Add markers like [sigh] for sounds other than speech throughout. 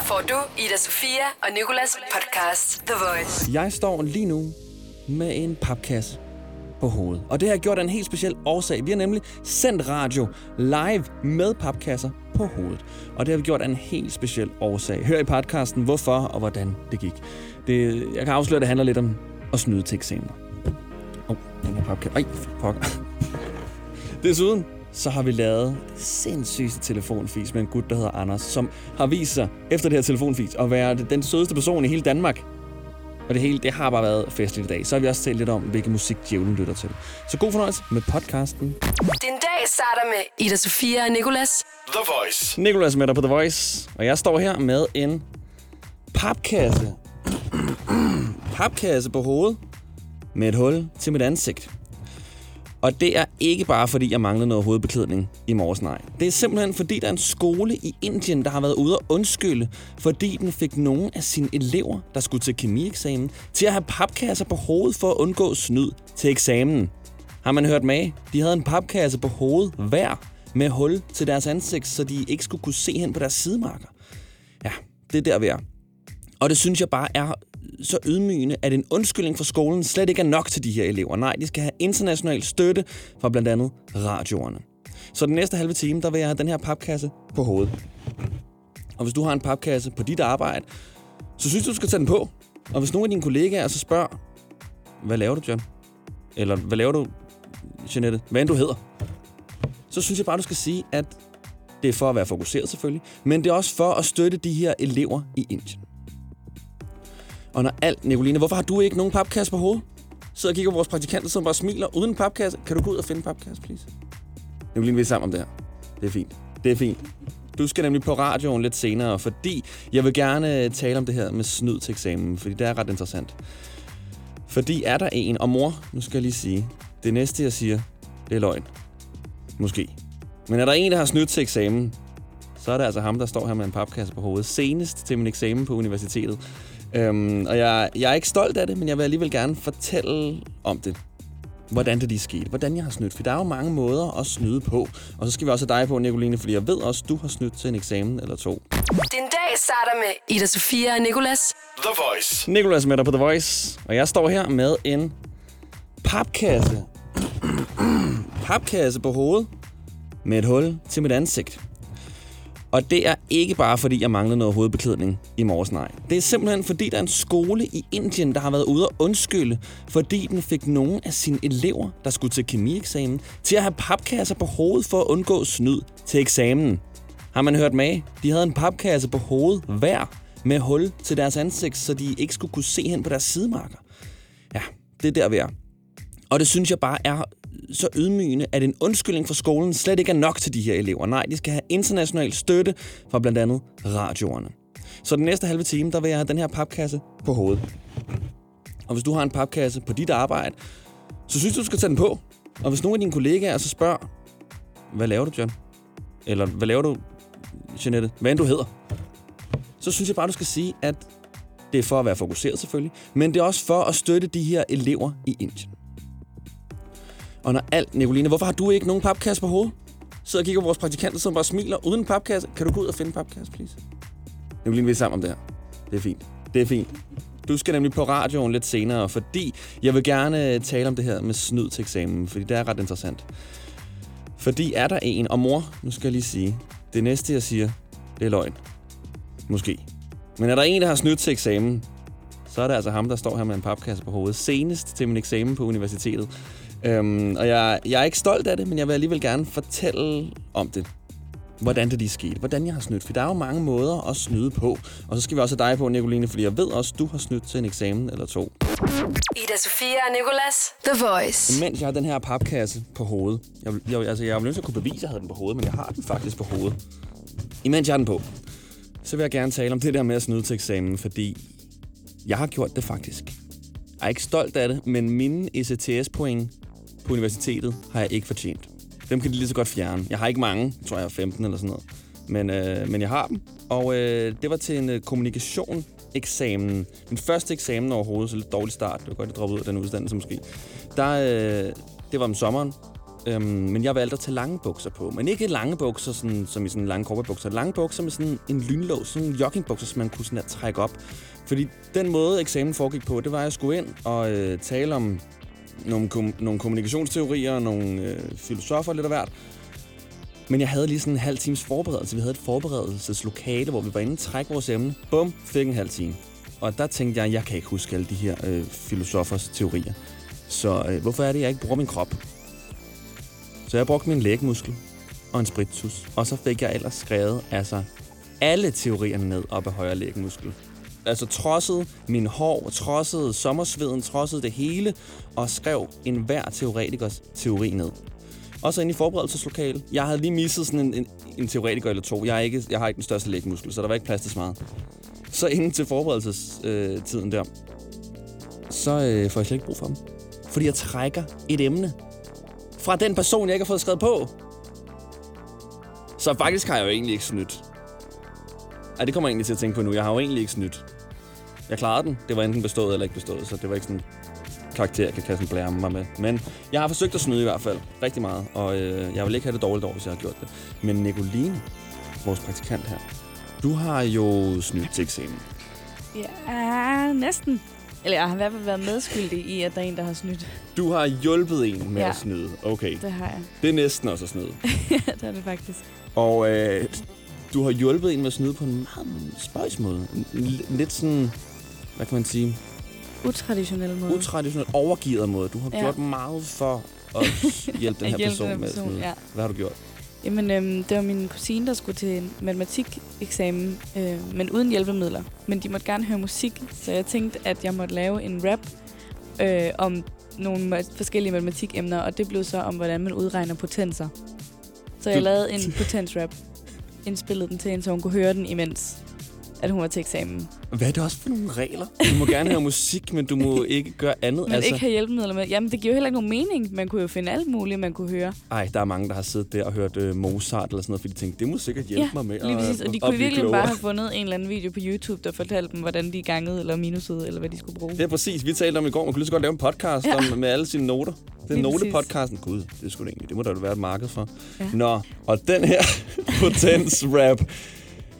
Her får du Ida Sofia og Nikolas podcast The Voice. Jeg står lige nu med en papkasse på hovedet. Og det har jeg gjort af en helt speciel årsag. Vi har nemlig sendt radio live med papkasser på hovedet. Og det har vi gjort af en helt speciel årsag. Hør i podcasten, hvorfor og hvordan det gik. Det, jeg kan afsløre, at det handler lidt om at snyde til eksamener. Åh, oh, den her papkasse. Ej, pokker. [laughs] Desuden så har vi lavet det sindssygste telefonfis med en gut, der hedder Anders, som har vist sig efter det her telefonfis at være den sødeste person i hele Danmark. Og det hele, det har bare været festligt i dag. Så har vi også talt lidt om, hvilken musik djævlen lytter til. Så god fornøjelse med podcasten. Din dag starter med Ida Sofia og Nikolas. The Voice. Nicolas med dig på The Voice, og jeg står her med en papkasse. [clears throat] papkasse på hovedet med et hul til mit ansigt. Og det er ikke bare, fordi jeg manglede noget hovedbeklædning i morges, nej. Det er simpelthen, fordi der er en skole i Indien, der har været ude og undskylde, fordi den fik nogle af sine elever, der skulle til kemieksamen, til at have papkasser på hovedet for at undgå snyd til eksamen. Har man hørt med? De havde en papkasse på hovedet hver med hul til deres ansigt, så de ikke skulle kunne se hen på deres sidemarker. Ja, det er der, vi er. Og det synes jeg bare er så ydmygende, at en undskyldning fra skolen slet ikke er nok til de her elever. Nej, de skal have international støtte fra blandt andet radioerne. Så den næste halve time, der vil jeg have den her papkasse på hovedet. Og hvis du har en papkasse på dit arbejde, så synes du, du skal tage den på. Og hvis nogen af dine kollegaer så spørger, hvad laver du, John? Eller hvad laver du, Jeanette? Hvad end du hedder? Så synes jeg bare, du skal sige, at det er for at være fokuseret selvfølgelig, men det er også for at støtte de her elever i Indien under alt, Nicoline, hvorfor har du ikke nogen papkasse på hovedet? Sidder og kigger på vores praktikanter, som bare smiler uden papkasse. Kan du gå ud og finde en papkasse, please? Nicoline, vi er sammen om det her. Det er fint. Det er fint. Du skal nemlig på radioen lidt senere, fordi jeg vil gerne øh, tale om det her med snyd til eksamen, fordi det er ret interessant. Fordi er der en, og mor, nu skal jeg lige sige, det næste jeg siger, det er løgn. Måske. Men er der en, der har snydt til eksamen, så er det altså ham, der står her med en papkasse på hovedet. Senest til min eksamen på universitetet. Øhm, og jeg, jeg er ikke stolt af det, men jeg vil alligevel gerne fortælle om det. Hvordan det lige skete. Hvordan jeg har snydt. For der er jo mange måder at snyde på. Og så skal vi også have dig på, Nicoline, fordi jeg ved også, du har snydt til en eksamen eller to. Din dag starter med Ida Sofia og Nikolas. The Voice. Nicolas med dig på The Voice, og jeg står her med en papkasse. [clears throat] papkasse på hovedet med et hul til mit ansigt. Og det er ikke bare, fordi jeg manglede noget hovedbeklædning i morges, nej. Det er simpelthen, fordi der er en skole i Indien, der har været ude og undskylde, fordi den fik nogle af sine elever, der skulle til kemieksamen, til at have papkasser på hovedet for at undgå snyd til eksamen. Har man hørt med? De havde en papkasse på hovedet hver med hul til deres ansigt, så de ikke skulle kunne se hen på deres sidemarker. Ja, det er der, vi er. Og det synes jeg bare er så ydmygende, at en undskyldning fra skolen slet ikke er nok til de her elever. Nej, de skal have international støtte fra blandt andet radioerne. Så den næste halve time, der vil jeg have den her papkasse på hovedet. Og hvis du har en papkasse på dit arbejde, så synes du, du skal tage den på. Og hvis nogle af dine kollegaer så spørger, hvad laver du, John? Eller hvad laver du, Jeanette? Hvad end du hedder? Så synes jeg bare, du skal sige, at det er for at være fokuseret selvfølgelig, men det er også for at støtte de her elever i Indien. Og når alt, Nicoline, hvorfor har du ikke nogen papkasse på hovedet? Sidder og kigger på vores praktikanter, som bare smiler uden papkasse. Kan du gå ud og finde en papkasse, please? Nicoline, vi er sammen om det her. Det er fint. Det er fint. Du skal nemlig på radioen lidt senere, fordi jeg vil gerne øh, tale om det her med snyd til eksamen, fordi det er ret interessant. Fordi er der en, og mor, nu skal jeg lige sige, det næste jeg siger, det er løgn. Måske. Men er der en, der har snydt til eksamen, så er det altså ham, der står her med en papkasse på hovedet. Senest til min eksamen på universitetet. Øhm, og jeg, jeg er ikke stolt af det, men jeg vil alligevel gerne fortælle om det. Hvordan det lige skete. Hvordan jeg har snydt. For der er jo mange måder at snyde på. Og så skal vi også have dig på, Nicoline, fordi jeg ved også, du har snydt til en eksamen eller to. Ida Sofia og Nikolas. The Voice. Mens jeg har den her papkasse på hovedet. Jeg, jeg, altså, jeg er nødt til at kunne bevise, at jeg havde den på hovedet, men jeg har den faktisk på hovedet. Imens jeg har den på, så vil jeg gerne tale om det der med at snyde til eksamen, fordi jeg har gjort det faktisk. Jeg er ikke stolt af det, men mine ECTS-point på universitetet har jeg ikke fortjent. Dem kan de lige så godt fjerne. Jeg har ikke mange. Jeg tror, jeg er 15 eller sådan noget. Men, øh, men jeg har dem. Og øh, det var til en øh, kommunikation eksamen. Min første eksamen overhovedet, så lidt dårlig start. Det var godt, jeg droppede ud af den uddannelse måske. Der, øh, det var om sommeren. Øhm, men jeg valgte at tage lange bukser på. Men ikke lange bukser, sådan, som i sådan lange korperbukser. Lange bukser med sådan en lynlås, sådan en joggingbukser, som man kunne sådan at trække op. Fordi den måde, eksamen foregik på, det var, at jeg skulle ind og øh, tale om nogle, kom, nogle kommunikationsteorier, nogle øh, filosofer lidt af hvert. Men jeg havde lige sådan en halv times forberedelse. Vi havde et forberedelseslokale, hvor vi var inde og trække vores emne. Bum, fik en halv time. Og der tænkte jeg, jeg kan ikke huske alle de her øh, filosofers teorier. Så øh, hvorfor er det, jeg ikke bruger min krop? Så jeg brugte min lægmuskel og en sprittus. Og så fik jeg ellers skrevet altså alle teorierne ned op af højre lægmuskel. Altså trodsede min hår, trodsede sommersveden, trodsede det hele, og skrev enhver teoretikers teori ned. Og så ind i forberedelseslokalet. Jeg havde lige misset sådan en, en, en teoretiker eller to. Jeg, er ikke, jeg har ikke den største lægmuskel, så der var ikke plads til så meget. Så inden til forberedelsestiden øh, der, så øh, får jeg slet ikke brug for dem. Fordi jeg trækker et emne fra den person, jeg ikke har fået skrevet på. Så faktisk har jeg jo egentlig ikke snydt. Ja, det kommer jeg egentlig til at tænke på nu. Jeg har jo egentlig ikke snydt. Jeg klarede den. Det var enten bestået eller ikke bestået, så det var ikke sådan karakter, jeg kan kaste blære mig med. Men jeg har forsøgt at snyde i hvert fald rigtig meget, og øh, jeg vil ikke have det dårligt over, hvis jeg har gjort det. Men Nicoline, vores praktikant her, du har jo snydt til eksamen. Ja, næsten. Eller jeg har i hvert fald været medskyldig i, at der er en, der har snydt. Du har hjulpet en med Ja. at snyde. Okay, Det har jeg. det er næsten også at snyde. [laughs] ja, det er det faktisk. Og øh, du har hjulpet en med at snyde på en meget spøjs måde. En, lidt sådan, hvad kan man sige, Utraditionel måde. utraditionelt overgivet måde. Du har Ja. gjort meget for at hjælpe [laughs] den her hjælpe person den her med at person, snyde. ja. Hvad har du gjort? Jamen, øhm, det var min kusine, der skulle til en matematikeksamen, øh, men uden hjælpemidler. Men de måtte gerne høre musik, så jeg tænkte, at jeg måtte lave en rap øh, om nogle forskellige matematikemner, og det blev så om, hvordan man udregner potenser. Så jeg Du- lavede en potensrap, indspillede den til hende, så hun kunne høre den imens, at hun var til eksamen. Hvad er det også for nogle regler? Du må gerne høre musik, men du må ikke gøre andet. Men altså. ikke have hjælpemidler med. Jamen, det giver jo heller ikke nogen mening. Man kunne jo finde alt muligt, man kunne høre. Ej, der er mange, der har siddet der og hørt øh, Mozart eller sådan noget, fordi de tænkte, det må sikkert hjælpe Ja, mig med Lige præcis. Og de at kunne virkelig klogere. bare have fundet en eller anden video på YouTube, der fortalte dem, hvordan de gangede eller minusede, eller hvad de skulle bruge. Det er præcis. Vi talte om i går, man kunne lige så godt lave en podcast Ja. om, med alle sine noter. Det er notepodcasten. Gud, det sgu da egentlig. Det må der jo være et marked for. Ja. Nå, og den her [laughs] potens rap,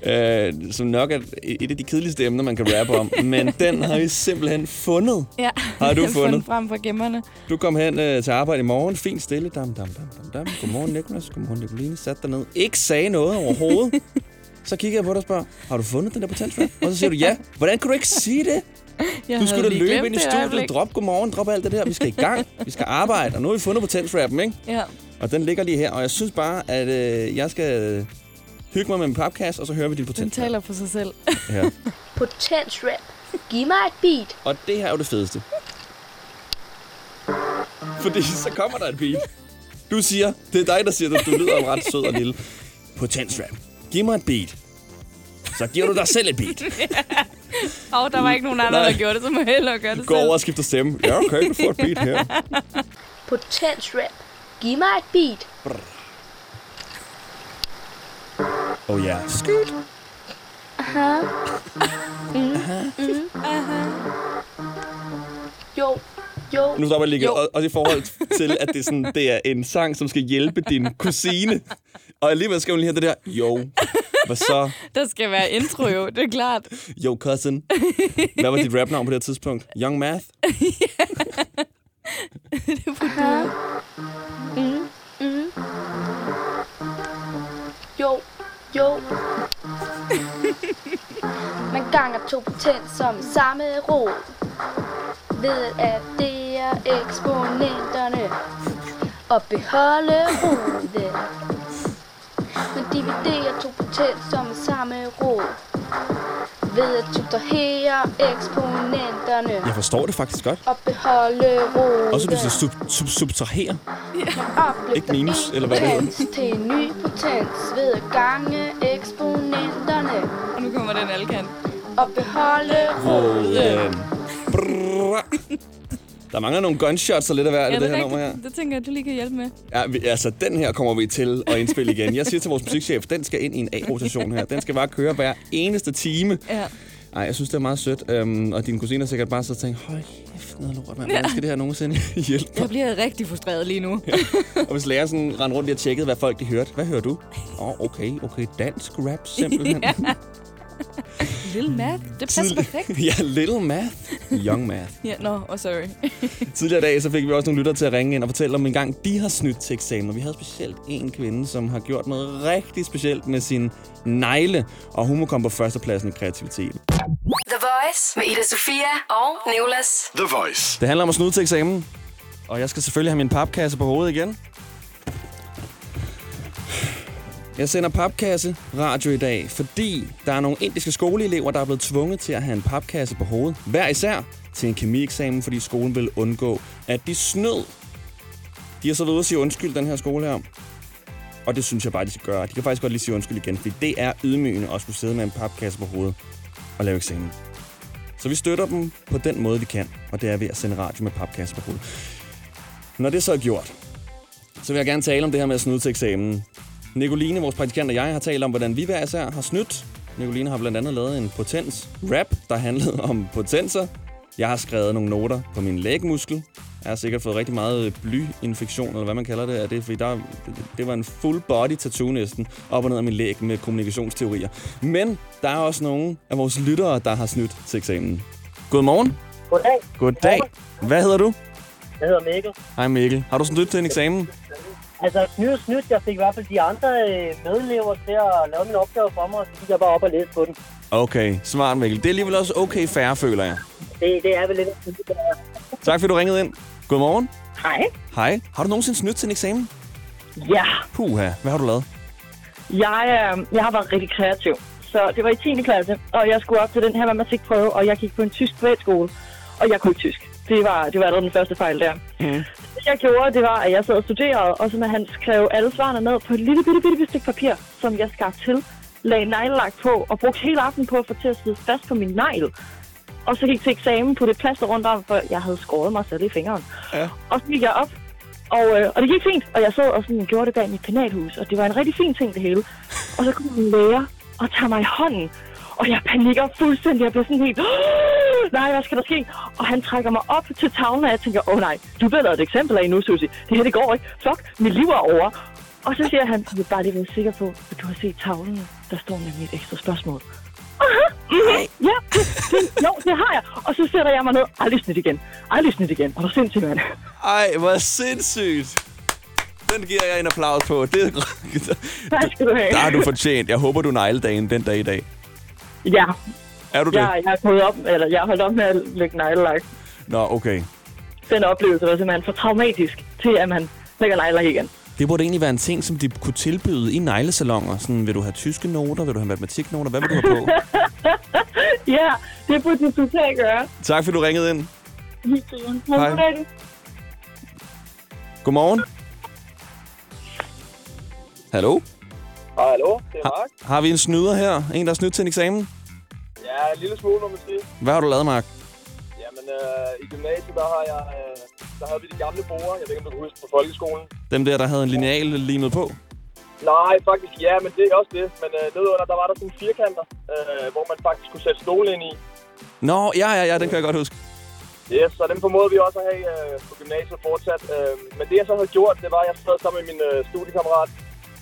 øh, som nok er et af de kedeligste emner, man kan rappe om, [laughs] men den har vi simpelthen fundet. Ja, Har du fundet? fundet frem fra gemmerne. Du kom hen øh, til arbejde i morgen, fint stille, dam, dam, dam, dam, dam. Godmorgen, Nicolas. Godmorgen, Nicoline. Sat dig ned. Ikke sagde noget overhovedet. Så kigger jeg på dig og spørger, har du fundet den der potens rap? Og så siger du ja. Hvordan kan du ikke sige det? Jeg Du skulle da løbe ind i studiet, drop godmorgen, drop alt det der. Vi skal i gang, vi skal arbejde, og nu har vi fundet potensrappen, ikke? Ja, Og den ligger lige her, og jeg synes bare, at øh, jeg skal hygge mig med min papkasse, og så hører vi din den potensrap taler for sig selv. her. [laughs] Potens rap. Giv mig et beat. Og det her er jo det fedeste. Fordi så kommer der et beat. Du siger, det er dig, der siger, at du lyder ret sød og lille. Potensrap. Giv mig et beat. Så giver du dig selv et beat. [laughs] Og der var ikke nogen andre, der gjorde det, så må jeg hellere gøre det Gå selv. over og skifter stemme. Ja, okay, du får et beat her. Potens rap. Giv mig et beat. Oh ja. Yeah. Skyt. Jo, jo. Nu stopper jeg lige. Jo. Og, og i forhold til, at det er, sådan, det er en sang, som skal hjælpe din kusine. Og alligevel skal hun lige have det der, jo, hvad så? [laughs] Der skal være intro jo, det er klart. Yo, cousin. Hvad var dit rapnavn på det her tidspunkt? Young Math? [laughs] Jo, jo. Man ganger to potens som samme rod. Ved at det er eksponenterne. Og beholde rodet. Man dividerer to potens som samme rod. Ved at subtrahere eksponenterne. Jeg forstår det faktisk godt. Og beholde rodet. Også du skal sub, sub, subtrahere. Opløfter Ikke minus, eller hvad det hedder. til en ny potens ved at gange eksponenterne Og nu kommer den alkan. og beholde Roden. Brrrr. Der mangler nogle gunshots og lidt af hvert i Ja, det, det her er nummer her. Det tænker jeg, du lige kan hjælpe med. Ja, vi, altså, den her kommer vi til at indspille igen. Jeg siger til vores musikchef, den skal ind i en A-rotation her. Den skal bare køre hver eneste time. Ja. Ej, jeg synes, det er meget sødt. Øhm, og din kusine har sikkert bare så tænkt, hold kæft, noget lort, mand. Hvordan skal det her nogensinde [laughs] hjælpe? Jeg bliver rigtig frustreret lige nu. Og hvis læreren sådan rendte rundt og tjekkede, hvad folk de hørte. Hvad hører du? Åh, oh, okay, okay. Dansk rap, simpelthen. [laughs] Ja. Lille math, det passer Tidlig- perfekt. [laughs] ja, little math. [laughs] Young math. Ja, nå, no, oh, sorry. [laughs] Tidligere i dag, så fik vi også nogle lyttere til at ringe ind og fortælle om en gang, de har snydt til eksamen. Vi havde specielt en kvinde, som har gjort noget rigtig specielt med sin negle. Og hun må komme på førstepladsen i kreativitet. The Voice med Ida Sofia og Nicolas. The Voice. Det handler om at snyde til eksamen. Og jeg skal selvfølgelig have min papkasse på hovedet igen. Jeg sender papkasse radio i dag, fordi der er nogle indiske skoleelever, der er blevet tvunget til at have en papkasse på hovedet. Hver især til en kemieksamen, fordi skolen vil undgå, at de snød. De har så været ude at sige undskyld, den her skole her. Og det synes jeg bare, de skal gøre. De kan faktisk godt lige sige undskyld igen, fordi det er ydmygende at skulle sidde med en papkasse på hovedet og lave eksamen. Så vi støtter dem på den måde, vi kan, og det er ved at sende radio med papkasse på hovedet. Når det så er gjort, så vil jeg gerne tale om det her med at snyde til eksamen. Nicoline, vores praktikant og jeg, har talt om, hvordan vi hver især har snydt. Nicoline har blandt andet lavet en potens-rap, der handlede om potenser. Jeg har skrevet nogle noter på min lægmuskel. Jeg har sikkert fået rigtig meget blyinfektion, eller hvad man kalder det. Er det, fordi der, det var en full body tattoo næsten, op og ned af min læg med kommunikationsteorier. Men der er også nogle af vores lyttere, der har snydt til eksamen. Godmorgen. Goddag, Goddag. Hvad hedder du? jeg hedder Mikkel. Hej Mikkel. Har du snydt til en eksamen? Altså, snydt og snydt, jeg fik i hvert fald de andre øh, til at lave min opgave for mig, og så gik jeg bare op og læste på den. Okay, smart Mikkel. Det er alligevel også okay færre, føler jeg. Det, det er vel lidt... Tak fordi du ringede ind. Godmorgen. Hej. Hej. Har du nogensinde snydt til en eksamen? Ja, Puha, hvad har du lavet? jeg, øh, jeg har været rigtig kreativ. Så det var i 10. klasse, og jeg skulle op til den her matematikprøve, og jeg gik på en tysk privatskole, og jeg kunne ikke tysk. Det var, det var allerede den første fejl der. Mm. Det jeg gjorde, det var, at jeg sad og studerede, og så med han skrev alle svarene ned på et lille bitte, bitte, bitte stykke papir, som jeg skar til, lagde neglelak på, og brugte hele aftenen på at få til at sidde fast på min negl. Og så gik til eksamen på det plaster rundt om, for jeg havde skåret mig selv i fingeren. Ja. Og så gik jeg op, og, øh, og det gik fint, og jeg sad og sådan gjorde det bag mit penalhus, og det var en rigtig fin ting det hele. Og så kom min lærer og tager mig i hånden, og jeg panikker fuldstændig. Jeg bliver sådan helt, "Åh, nej, hvad skal der ske? Og han trækker mig op til tavlen, og jeg tænker, åh oh, nej, du bliver lavet et eksempel af nu, Susie. Det her, det går ikke. Fuck, mit liv er over. Og så siger han, jeg vil bare lige være sikker på, at du har set tavlen. Der står nemlig et ekstra spørgsmål. Aha, mhm, ja, det, det, jo, det har jeg. Og så sætter jeg mig ned. Aldrig snit igen. Aldrig snit igen. Og der sindssygt, mand. Ej, hvor sindssygt. Den giver jeg en applaus på. Det er... Tak skal du have. Der har du fortjent. Jeg håber, du negledagen den dag i dag. Ja, Er du det? jeg, jeg gået op, eller jeg har holdt op med at lægge neglelak. Nå, okay. Den oplevelse var simpelthen for traumatisk til, at man lægger neglelak igen. Det burde egentlig være en ting, som de kunne tilbyde i neglesalonger. Sådan, vil du have tyske noter? Vil du have matematiknoter? Hvad vil du have på? [laughs] Ja, det burde du totalt gøre. tak, fordi du ringede ind. Hej. Hej. Godmorgen. Hallo? Hallo, det er Mark. har vi en snyder her? En, der er snydt til en eksamen? Ja, en lille smule, må man sige. Hvad har du lavet, Mark? Jamen, øh, i gymnasiet, der har jeg... Øh, der havde vi de gamle borer. Jeg ved ikke, om du kan huske fra folkeskolen. Dem der, der havde en lineal limet på? Nej, faktisk ja, men det er også det. Men øh, nedenunder, der var der sådan firkanter, øh, hvor man faktisk kunne sætte stolen ind i. Nå, ja, ja, ja, den kan jeg godt huske. Yes, så dem formåede vi også at have øh, på gymnasiet fortsat. Øh, men det, jeg så havde gjort, det var, at jeg sad sammen med min øh, studiekammerat.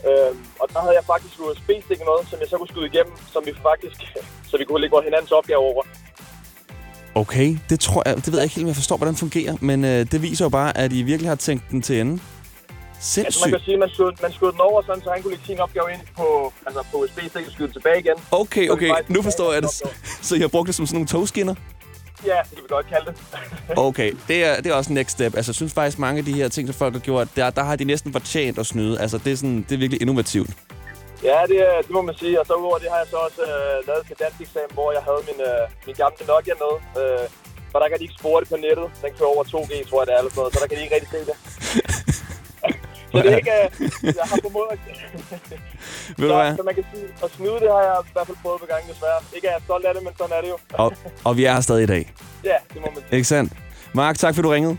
Øh, og der havde jeg faktisk USB-stikket noget, som jeg så kunne skyde igennem, som vi faktisk, [laughs] så vi kunne lægge vores hinandens opgave over. Okay, det tror jeg, det ved jeg ikke helt, om jeg forstår, hvordan det fungerer, men øh, det viser jo bare, at I virkelig har tænkt den til ende. Altså, man Sindssygt. kan sige, at man skød, man skød den over, sådan, så han kunne lægge sin opgave ind på, altså på USB-stik og skyde tilbage igen. Okay, okay, nu forstår jeg det. [laughs] Så I har brugt det som sådan nogle togskinner? Ja, det kan vi godt kalde det. [laughs] Okay, det er, det er også next step. Altså, jeg synes faktisk, mange af de her ting, som folk har gjort, der, der har de næsten fortjent at snyde. Altså, det er, sådan, det er virkelig innovativt. ja, det, det må man sige. Og så udover det har jeg så også øh, lavet til dansk eksamen, hvor jeg havde min, øh, min gamle Nokia med. Øh, for der kan de ikke spore det på nettet. Den kører over 2G, tror jeg det er, eller sådan noget, så der kan de ikke rigtig se det. [laughs] så det er ikke... Øh, jeg har formået at... Ved så, så man kan sige, at snyde det har jeg i hvert fald prøvet på gangen desværre. Ikke at jeg er stolt af det, men sådan er det jo. Og, og vi er her stadig i dag. Ja, det må man sige. Ikke sandt? Mark, tak fordi du ringede.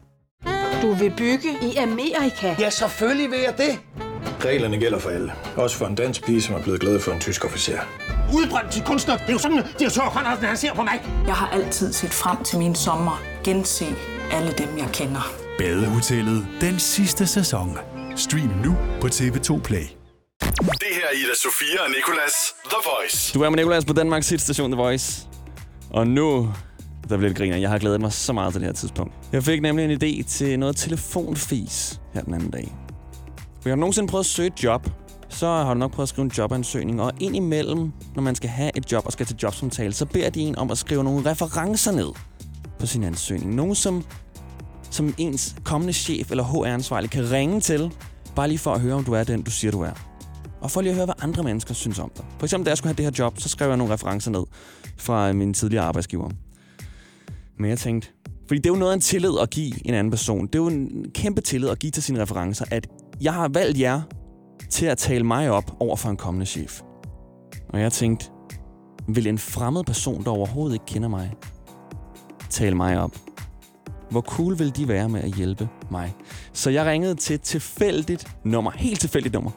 Du vil bygge i Amerika? Ja, selvfølgelig vil jeg det. Reglerne gælder for alle. Også for en dansk pige, som er blevet glad for en tysk officer. Udbrændt til kunstner. Det er jo sådan, at direktør Conradsen, han ser på mig. Jeg har altid set frem til min sommer. Gense alle dem, jeg kender. Badehotellet. Den sidste sæson. Stream nu på TV2 Play. Det her er Ida Sofia og Nicolas The Voice. Du er med Nicolas på Danmarks hitstation The Voice. Og nu, der bliver lidt griner. Jeg har glædet mig så meget til det her tidspunkt. Jeg fik nemlig en idé til noget telefonfis her den anden dag. Vi har nogensinde prøvet at søge et job, så har du nok prøvet at skrive en jobansøgning. Og indimellem, når man skal have et job og skal til jobsamtale, så beder de en om at skrive nogle referencer ned på sin ansøgning. Nogle, som, som ens kommende chef eller HR-ansvarlig kan ringe til, bare lige for at høre, om du er den, du siger, du er. Og for lige at høre, hvad andre mennesker synes om dig. For eksempel, da jeg skulle have det her job, så skrev jeg nogle referencer ned fra min tidligere arbejdsgiver. Men jeg tænkte, fordi det er jo noget af en tillid at give en anden person. Det er jo en kæmpe tillid at give til sine referencer, at jeg har valgt jer til at tale mig op over for en kommende chef. Og jeg tænkte, vil en fremmed person, der overhovedet ikke kender mig, tale mig op? Hvor cool vil de være med at hjælpe mig? Så jeg ringede til et tilfældigt nummer, helt tilfældigt nummer,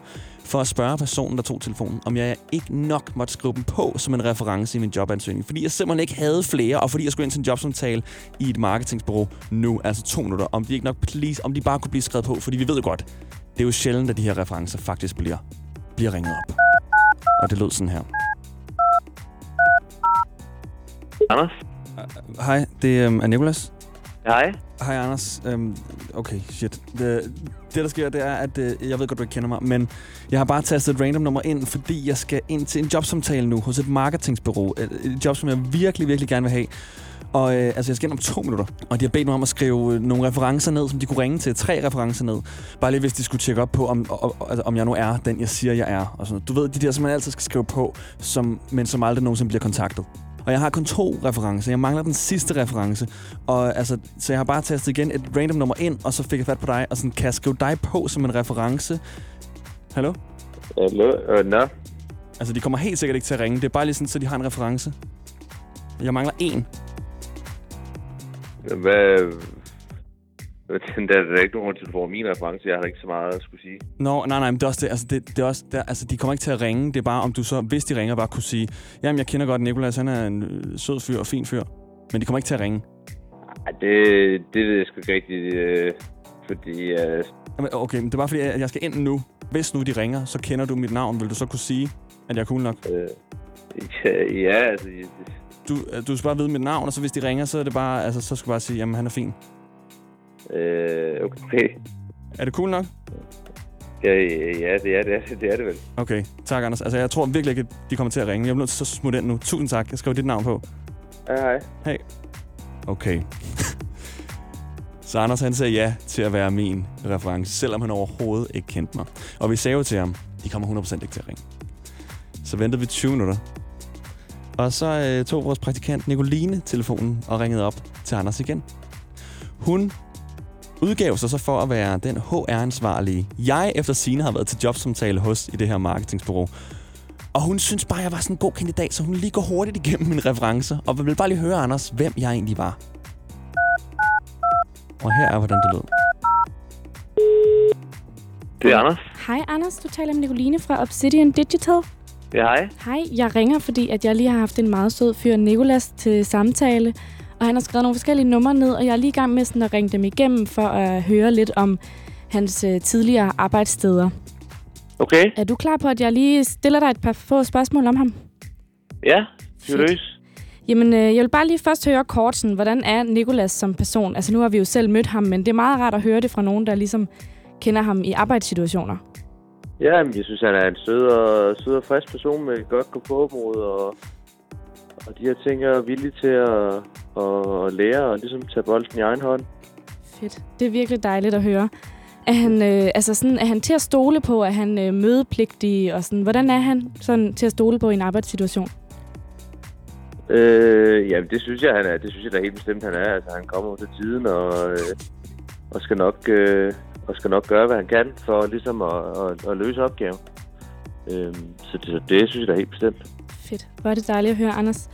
for at spørge personen, der tog telefonen, om jeg ikke nok måtte skrive dem på som en reference i min jobansøgning. Fordi jeg simpelthen ikke havde flere, og fordi jeg skulle ind til en jobsamtale i et marketingsbureau nu, altså to minutter, om de ikke nok please, om de bare kunne blive skrevet på, fordi vi ved jo godt, det er jo sjældent, at de her referencer faktisk bliver, bliver ringet op. Og det lød sådan her. Anders? Hej, det øhm, er Nicolas. Hej. Hej, Anders. Øhm, okay, shit. Det, det, der sker, det er, at øh, jeg ved godt, du ikke kender mig, men jeg har bare tastet et random nummer ind, fordi jeg skal ind til en jobsamtale nu hos et marketingsbureau. Et, et job, som jeg virkelig, virkelig gerne vil have. Og øh, altså, jeg skal ind om to minutter, og de har bedt mig om at skrive øh, nogle referencer ned, som de kunne ringe til. Tre referencer ned. Bare lige hvis de skulle tjekke op på, om, og, og, altså, om jeg nu er den, jeg siger, jeg er. Og sådan. Du ved, de der, som man altid skal skrive på, som, men som aldrig nogensinde bliver kontaktet. Og jeg har kun to referencer. Jeg mangler den sidste reference. Og, altså, så jeg har bare tastet igen et random nummer ind, og så fik jeg fat på dig, og sådan, kan jeg skrive dig på som en reference? Hallo? Hallo? Uh, no. Altså, de kommer helt sikkert ikke til at ringe. Det er bare lige sådan, så de har en reference. Jeg mangler en. Hvad... [laughs] Der er ikke nogen til min reference. Jeg har ikke så meget at skulle sige. Nå, nej, nej, men det er også det. Altså, det, det er også, det, altså, de kommer ikke til at ringe. Det er bare, om du så, hvis de ringer, bare kunne sige, jamen, jeg kender godt Nikolas, han er en øh, sød fyr og fin fyr. Men de kommer ikke til at ringe. Ej, det, det ved jeg sgu ikke rigtigt, øh, fordi... Øh, Jamen, Okay, men det er bare fordi, at jeg skal ind nu. Hvis nu de ringer, så kender du mit navn. Vil du så kunne sige, at jeg er cool nok? øh, ja, ja, altså... Du, øh, du skal bare vide mit navn, og så hvis de ringer, så er det bare, altså, så skal du bare sige, jamen han er fin. Øh, okay. Er det cool nok? Ja, ja, det er det, er- det er det vel. Okay, tak Anders. Altså, jeg tror virkelig ikke, at de kommer til at ringe. Jeg bliver nødt til at smutte ind nu. Tusind tak. Jeg skriver dit navn på. Hej, hej. Hey. Okay. [laughs] så Anders han sagde ja til at være min reference, selvom han overhovedet ikke kendte mig. Og vi sagde jo til ham, de kommer 100% ikke til at ringe. Så ventede vi 20 minutter. Og så øh, tog vores praktikant Nicoline telefonen og ringede op til Anders igen. Hun udgav sig så for at være den HR-ansvarlige, jeg efter sine har været til jobsamtale hos i det her marketingsbureau. Og hun synes bare, jeg var sådan en god kandidat, så hun lige går hurtigt igennem mine referencer, og vil bare lige høre, Anders, hvem jeg egentlig var. Og her er, hvordan det lød. Det er Anders. Hej Anders, du taler med Nicoline fra Obsidian Digital. Ja, hej. Hej, jeg ringer, fordi at jeg lige har haft en meget sød fyr, Nikolas, til samtale. Og han har skrevet nogle forskellige numre ned, og jeg er lige i gang med sådan at ringe dem igennem for at høre lidt om hans øh, tidligere arbejdssteder. Okay. Er du klar på, at jeg lige stiller dig et par få spørgsmål om ham? Ja, seriøst. Jamen, øh, jeg vil bare lige først høre kort, sådan, hvordan er Nikolas som person? Altså, nu har vi jo selv mødt ham, men det er meget rart at høre det fra nogen, der ligesom kender ham i arbejdssituationer. Ja, jeg synes, han er en sød og, sød og frisk person med et godt gå på mod og, og de her ting er villig til at, at, lære og ligesom tage bolden i egen hånd. Fedt. Det er virkelig dejligt at høre. Er han, øh, altså sådan, er han til at stole på? Er han øh, mødepligtig? Og sådan, hvordan er han sådan til at stole på i en arbejdssituation? Øh, jamen, det synes jeg, han er. Det synes jeg da helt bestemt, han er. Altså, han kommer til tiden og, øh, og skal nok... Øh, og skal nok gøre, hvad han kan for ligesom at, at, at løse opgaven. Øhm, så, det, så det synes jeg da helt bestemt. Fedt. Hvor er det dejligt at høre, Anders.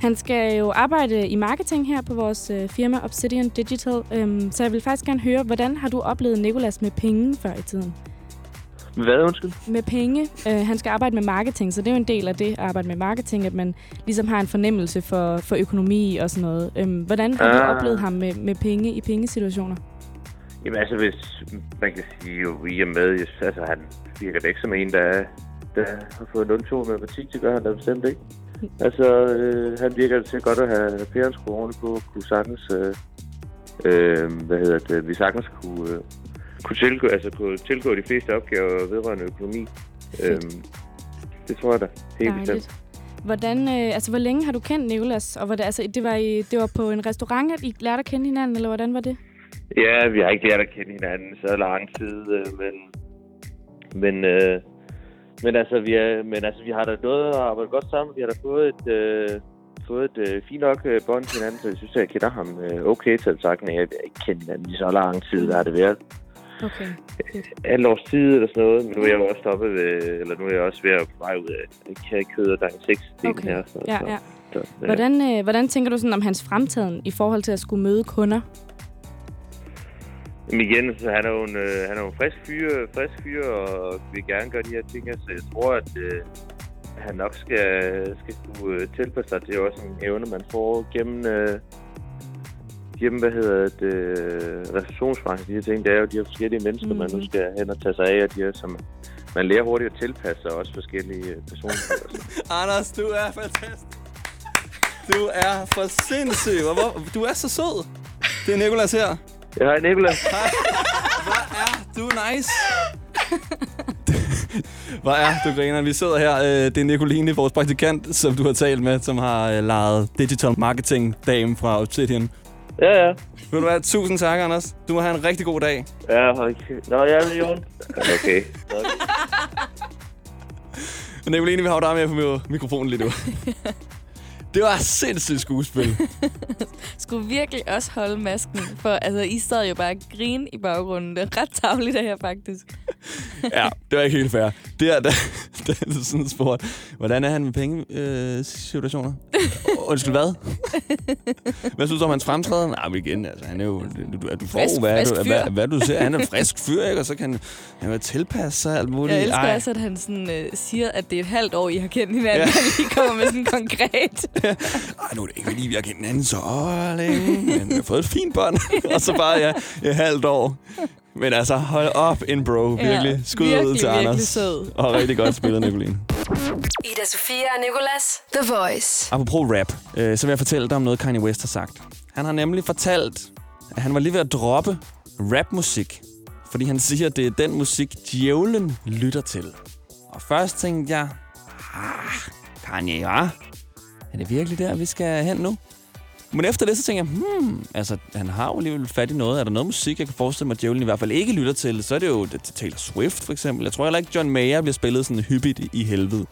Han skal jo arbejde i marketing her på vores øh, firma Obsidian Digital. Øhm, så jeg vil faktisk gerne høre, hvordan har du oplevet Nikolas med penge før i tiden? Hvad, undskyld? Med penge. Øh, han skal arbejde med marketing, så det er jo en del af det at arbejde med marketing, at man ligesom har en fornemmelse for, for økonomi og sådan noget. Øhm, hvordan har du Ah. oplevet ham med, med penge i pengesituationer? Jamen altså, hvis man kan sige jo i og med, altså han virker da ikke som en, der, der har fået 0-2 i matematik, det gør han da bestemt ikke. Altså, øh, han virker til godt at have pæren skruet på, kunne sagtens, øh, øh, hvad hedder det, vi sagtens kunne, øh, kunne, tilgå, altså, kunne tilgå de fleste opgaver vedrørende økonomi. Øh, det tror jeg da, helt bestemt. Dejligt. Hvordan, øh, altså, hvor længe har du kendt Nikolas? Og var det, altså, det, var i, det var på en restaurant, at I lærte at kende hinanden, eller hvordan var det? Ja, vi har ikke lært at kende hinanden så lang tid, øh, men, men, øh, men, altså, vi er, men altså, vi har da noget at arbejde godt sammen. Vi har da fået et, øh, fået et øh, fint nok øh, bånd til hinanden, så jeg synes, at jeg kender ham øh, okay til at sagt, jeg ikke kendt hinanden i så lang tid, hvad har det været. Okay. Et års tid eller sådan noget, men nu er jeg jo også stoppet ved, eller nu er jeg også ved at vej ud af kød og der er seks okay. her. Så, Ja, ja. Så, ja. Hvordan, øh, hvordan tænker du sådan om hans fremtiden i forhold til at skulle møde kunder? Men igen, så han er jo en, øh, han er jo en frisk fyr, frisk fyr, og vil gerne gøre de her ting. Så jeg tror, at øh, han nok skal, skal kunne øh, tilpasse sig. Det er også en evne, man får gennem, øh, gennem hvad hedder det, øh, restaurationsbranchen. De her ting, det er jo de her forskellige mennesker, mm. man nu skal hen og tage sig af, og de her, som man lærer hurtigt at tilpasse sig også forskellige øh, personer. [laughs] Anders, du er fantastisk. Du er for sindssyg. Hvor, du er så sød. Det er Nikolas her. Ja, hej Nikolas. [laughs] Hej. Hvor er du nice. [laughs] Hvor er du griner. Vi sidder her. øh, Det er Nicoline, vores praktikant, som du har talt med, som har øh, lejet digital marketing dame fra Obsidian. Ja, ja. Vil du have tusind tak, Anders. Du må have en rigtig god dag. Ja, okay. Nå, ja, det er jo Okay. [laughs] Nicoline, vi har jo dig med på mikrofonen lige nu. Det var sindssygt skuespil. [laughs] Skulle virkelig også holde masken, for altså, I sad jo bare og grine i baggrunden. Det er ret tavligt her, faktisk ja, det var ikke helt fair. Det er, [laughs] da, da er sådan spurgt, hvordan er han med pengesituationer? Øh, situationer? [laughs] Undskyld, hvad? hvad synes du om hans fremtræden? Nej, men igen, altså, han er jo... Du, du får, Frisk- hvad, frisk du, hvad, hvad, du ser. Han er en frisk fyr, ikke? Og så kan han vil tilpasse sig alt muligt. Jeg elsker Ej. også, at han sådan, øh, siger, at det er et halvt år, I har kendt hinanden, Ja. [laughs] og lige kommer med sådan konkret. Ej, nu er det ikke fordi, vi har kendt hinanden så længe, men vi har fået et fint bånd. og så bare, ja, et halvt år. Men altså, hold op en bro. Virkelig. Ja, Skud ud virkelig, til virkelig Anders. sød. Og rigtig godt spillet, Nicoline. Ida Sofia og Nicolas. The Voice. Apropos rap, øh, så vil jeg fortælle dig om noget, Kanye West har sagt. Han har nemlig fortalt, at han var lige ved at droppe rapmusik. Fordi han siger, at det er den musik, djævlen lytter til. Og først tænkte jeg, ah, Kanye, hva? Er det virkelig der, vi skal hen nu? Men efter det, så tænker jeg, hmm, altså, han har jo alligevel fat i noget. Er der noget musik, jeg kan forestille mig, at djævlen i hvert fald ikke lytter til? Så er det jo det, Taylor Swift, for eksempel. Jeg tror heller ikke, John Mayer bliver spillet sådan hyppigt i, helvede.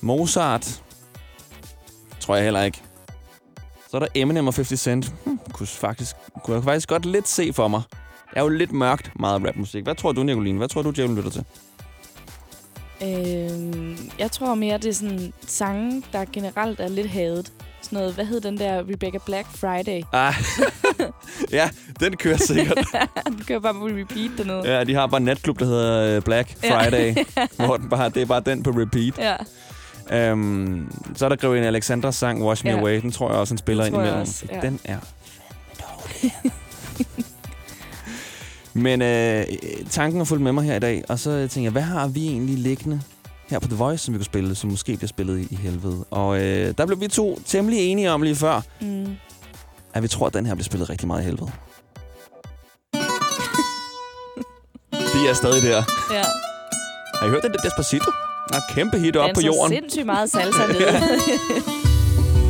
Mozart, tror jeg heller ikke. Så er der Eminem og 50 Cent. Hmm, kunne, faktisk, kunne jeg faktisk godt lidt se for mig. Det er jo lidt mørkt, meget rapmusik. Hvad tror du, Nicoline? Hvad tror du, djævlen lytter til? Øh, jeg tror mere, det er sådan sange, der generelt er lidt hadet. Sådan noget, hvad hed den der Rebecca Black Friday? Ah, [laughs] ja, den kører sikkert. [laughs] den kører bare på repeat dernede. Ja, de har bare en natklub, der hedder øh, Black Ja. Friday, [laughs] hvor den bare, det er bare den på repeat. Ja. Øhm, så er der Grevinde Alexandras sang Wash Me Ja. Away. Den tror jeg også, han spiller ind imellem. også, ja. Den er Men øh, tanken har fulgt med mig her i dag, og så tænker jeg, hvad har vi egentlig liggende her på The Voice, som vi kunne spille, som måske bliver spillet i, i helvede. Og øh, der blev vi to temmelig enige om lige før, Mm. at vi tror, at den her bliver spillet rigtig meget i helvede. [laughs] de er stadig der. Ja. Har I hørt den der Despacito? Der er kæmpe hit op på jorden. sindssygt meget salsa [laughs] ned.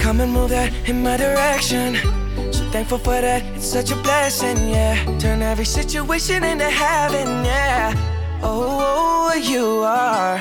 Come and move that in my direction. So thankful for that, it's such a blessing, yeah. Turn every situation into heaven, yeah. Oh, oh, you are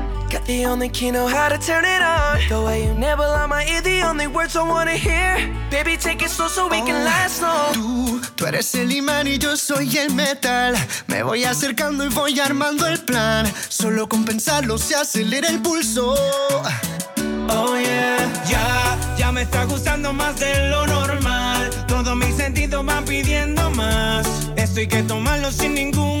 Got the only key, know how to turn it on. The way you on my ear, the only words I wanna hear. Baby, take it slow so we can last long. Tú, tú eres el imán y yo soy el metal. Me voy acercando y voy armando el plan. Solo con pensarlo se acelera el pulso. Oh yeah, Ya, ya me está gustando más de lo normal. Todos mis sentidos van pidiendo más. Esto hay que tomarlo sin ningún.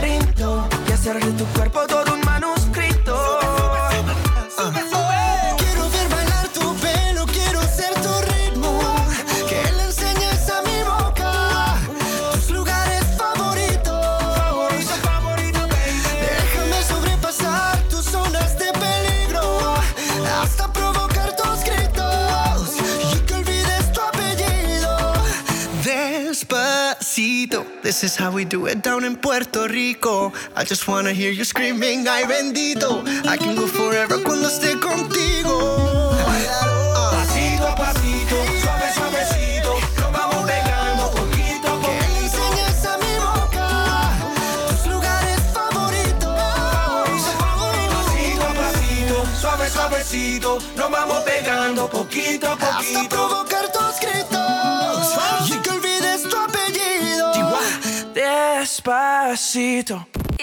laberinto. Y hacer de tu cuerpo todo un manuscrito. This is how we do it down in Puerto Rico. I just wanna hear you screaming, ay bendito. I can go forever cuando esté contigo. Pasito a pasito, suave, suavecito. Nos vamos pegando poquito a Que le enseñes a mi boca tus lugares favoritos. Pasito a pasito, suave, suavecito. Nos vamos pegando poquito a Hasta poquito. provocar Despacito.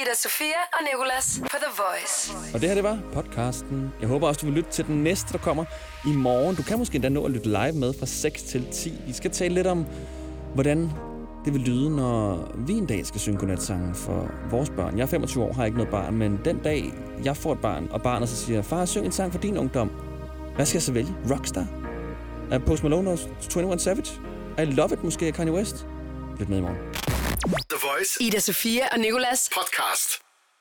Ida Sofia og Nicolas på The Voice. Og det her, det var podcasten. Jeg håber også, du vil lytte til den næste, der kommer i morgen. Du kan måske endda nå at lytte live med fra 6 til 10. Vi skal tale lidt om, hvordan det vil lyde, når vi en dag skal synge godnatsange for vores børn. Jeg er 25 år, har ikke noget barn, men den dag, jeg får et barn, og barnet så siger, far, syng en sang for din ungdom. Hvad skal jeg så vælge? Rockstar? Er Post Malone og 21 Savage? I Love It måske af Kanye West? Lyt med i morgen. The Voice. Ida Sofia og Nicolas. Podcast.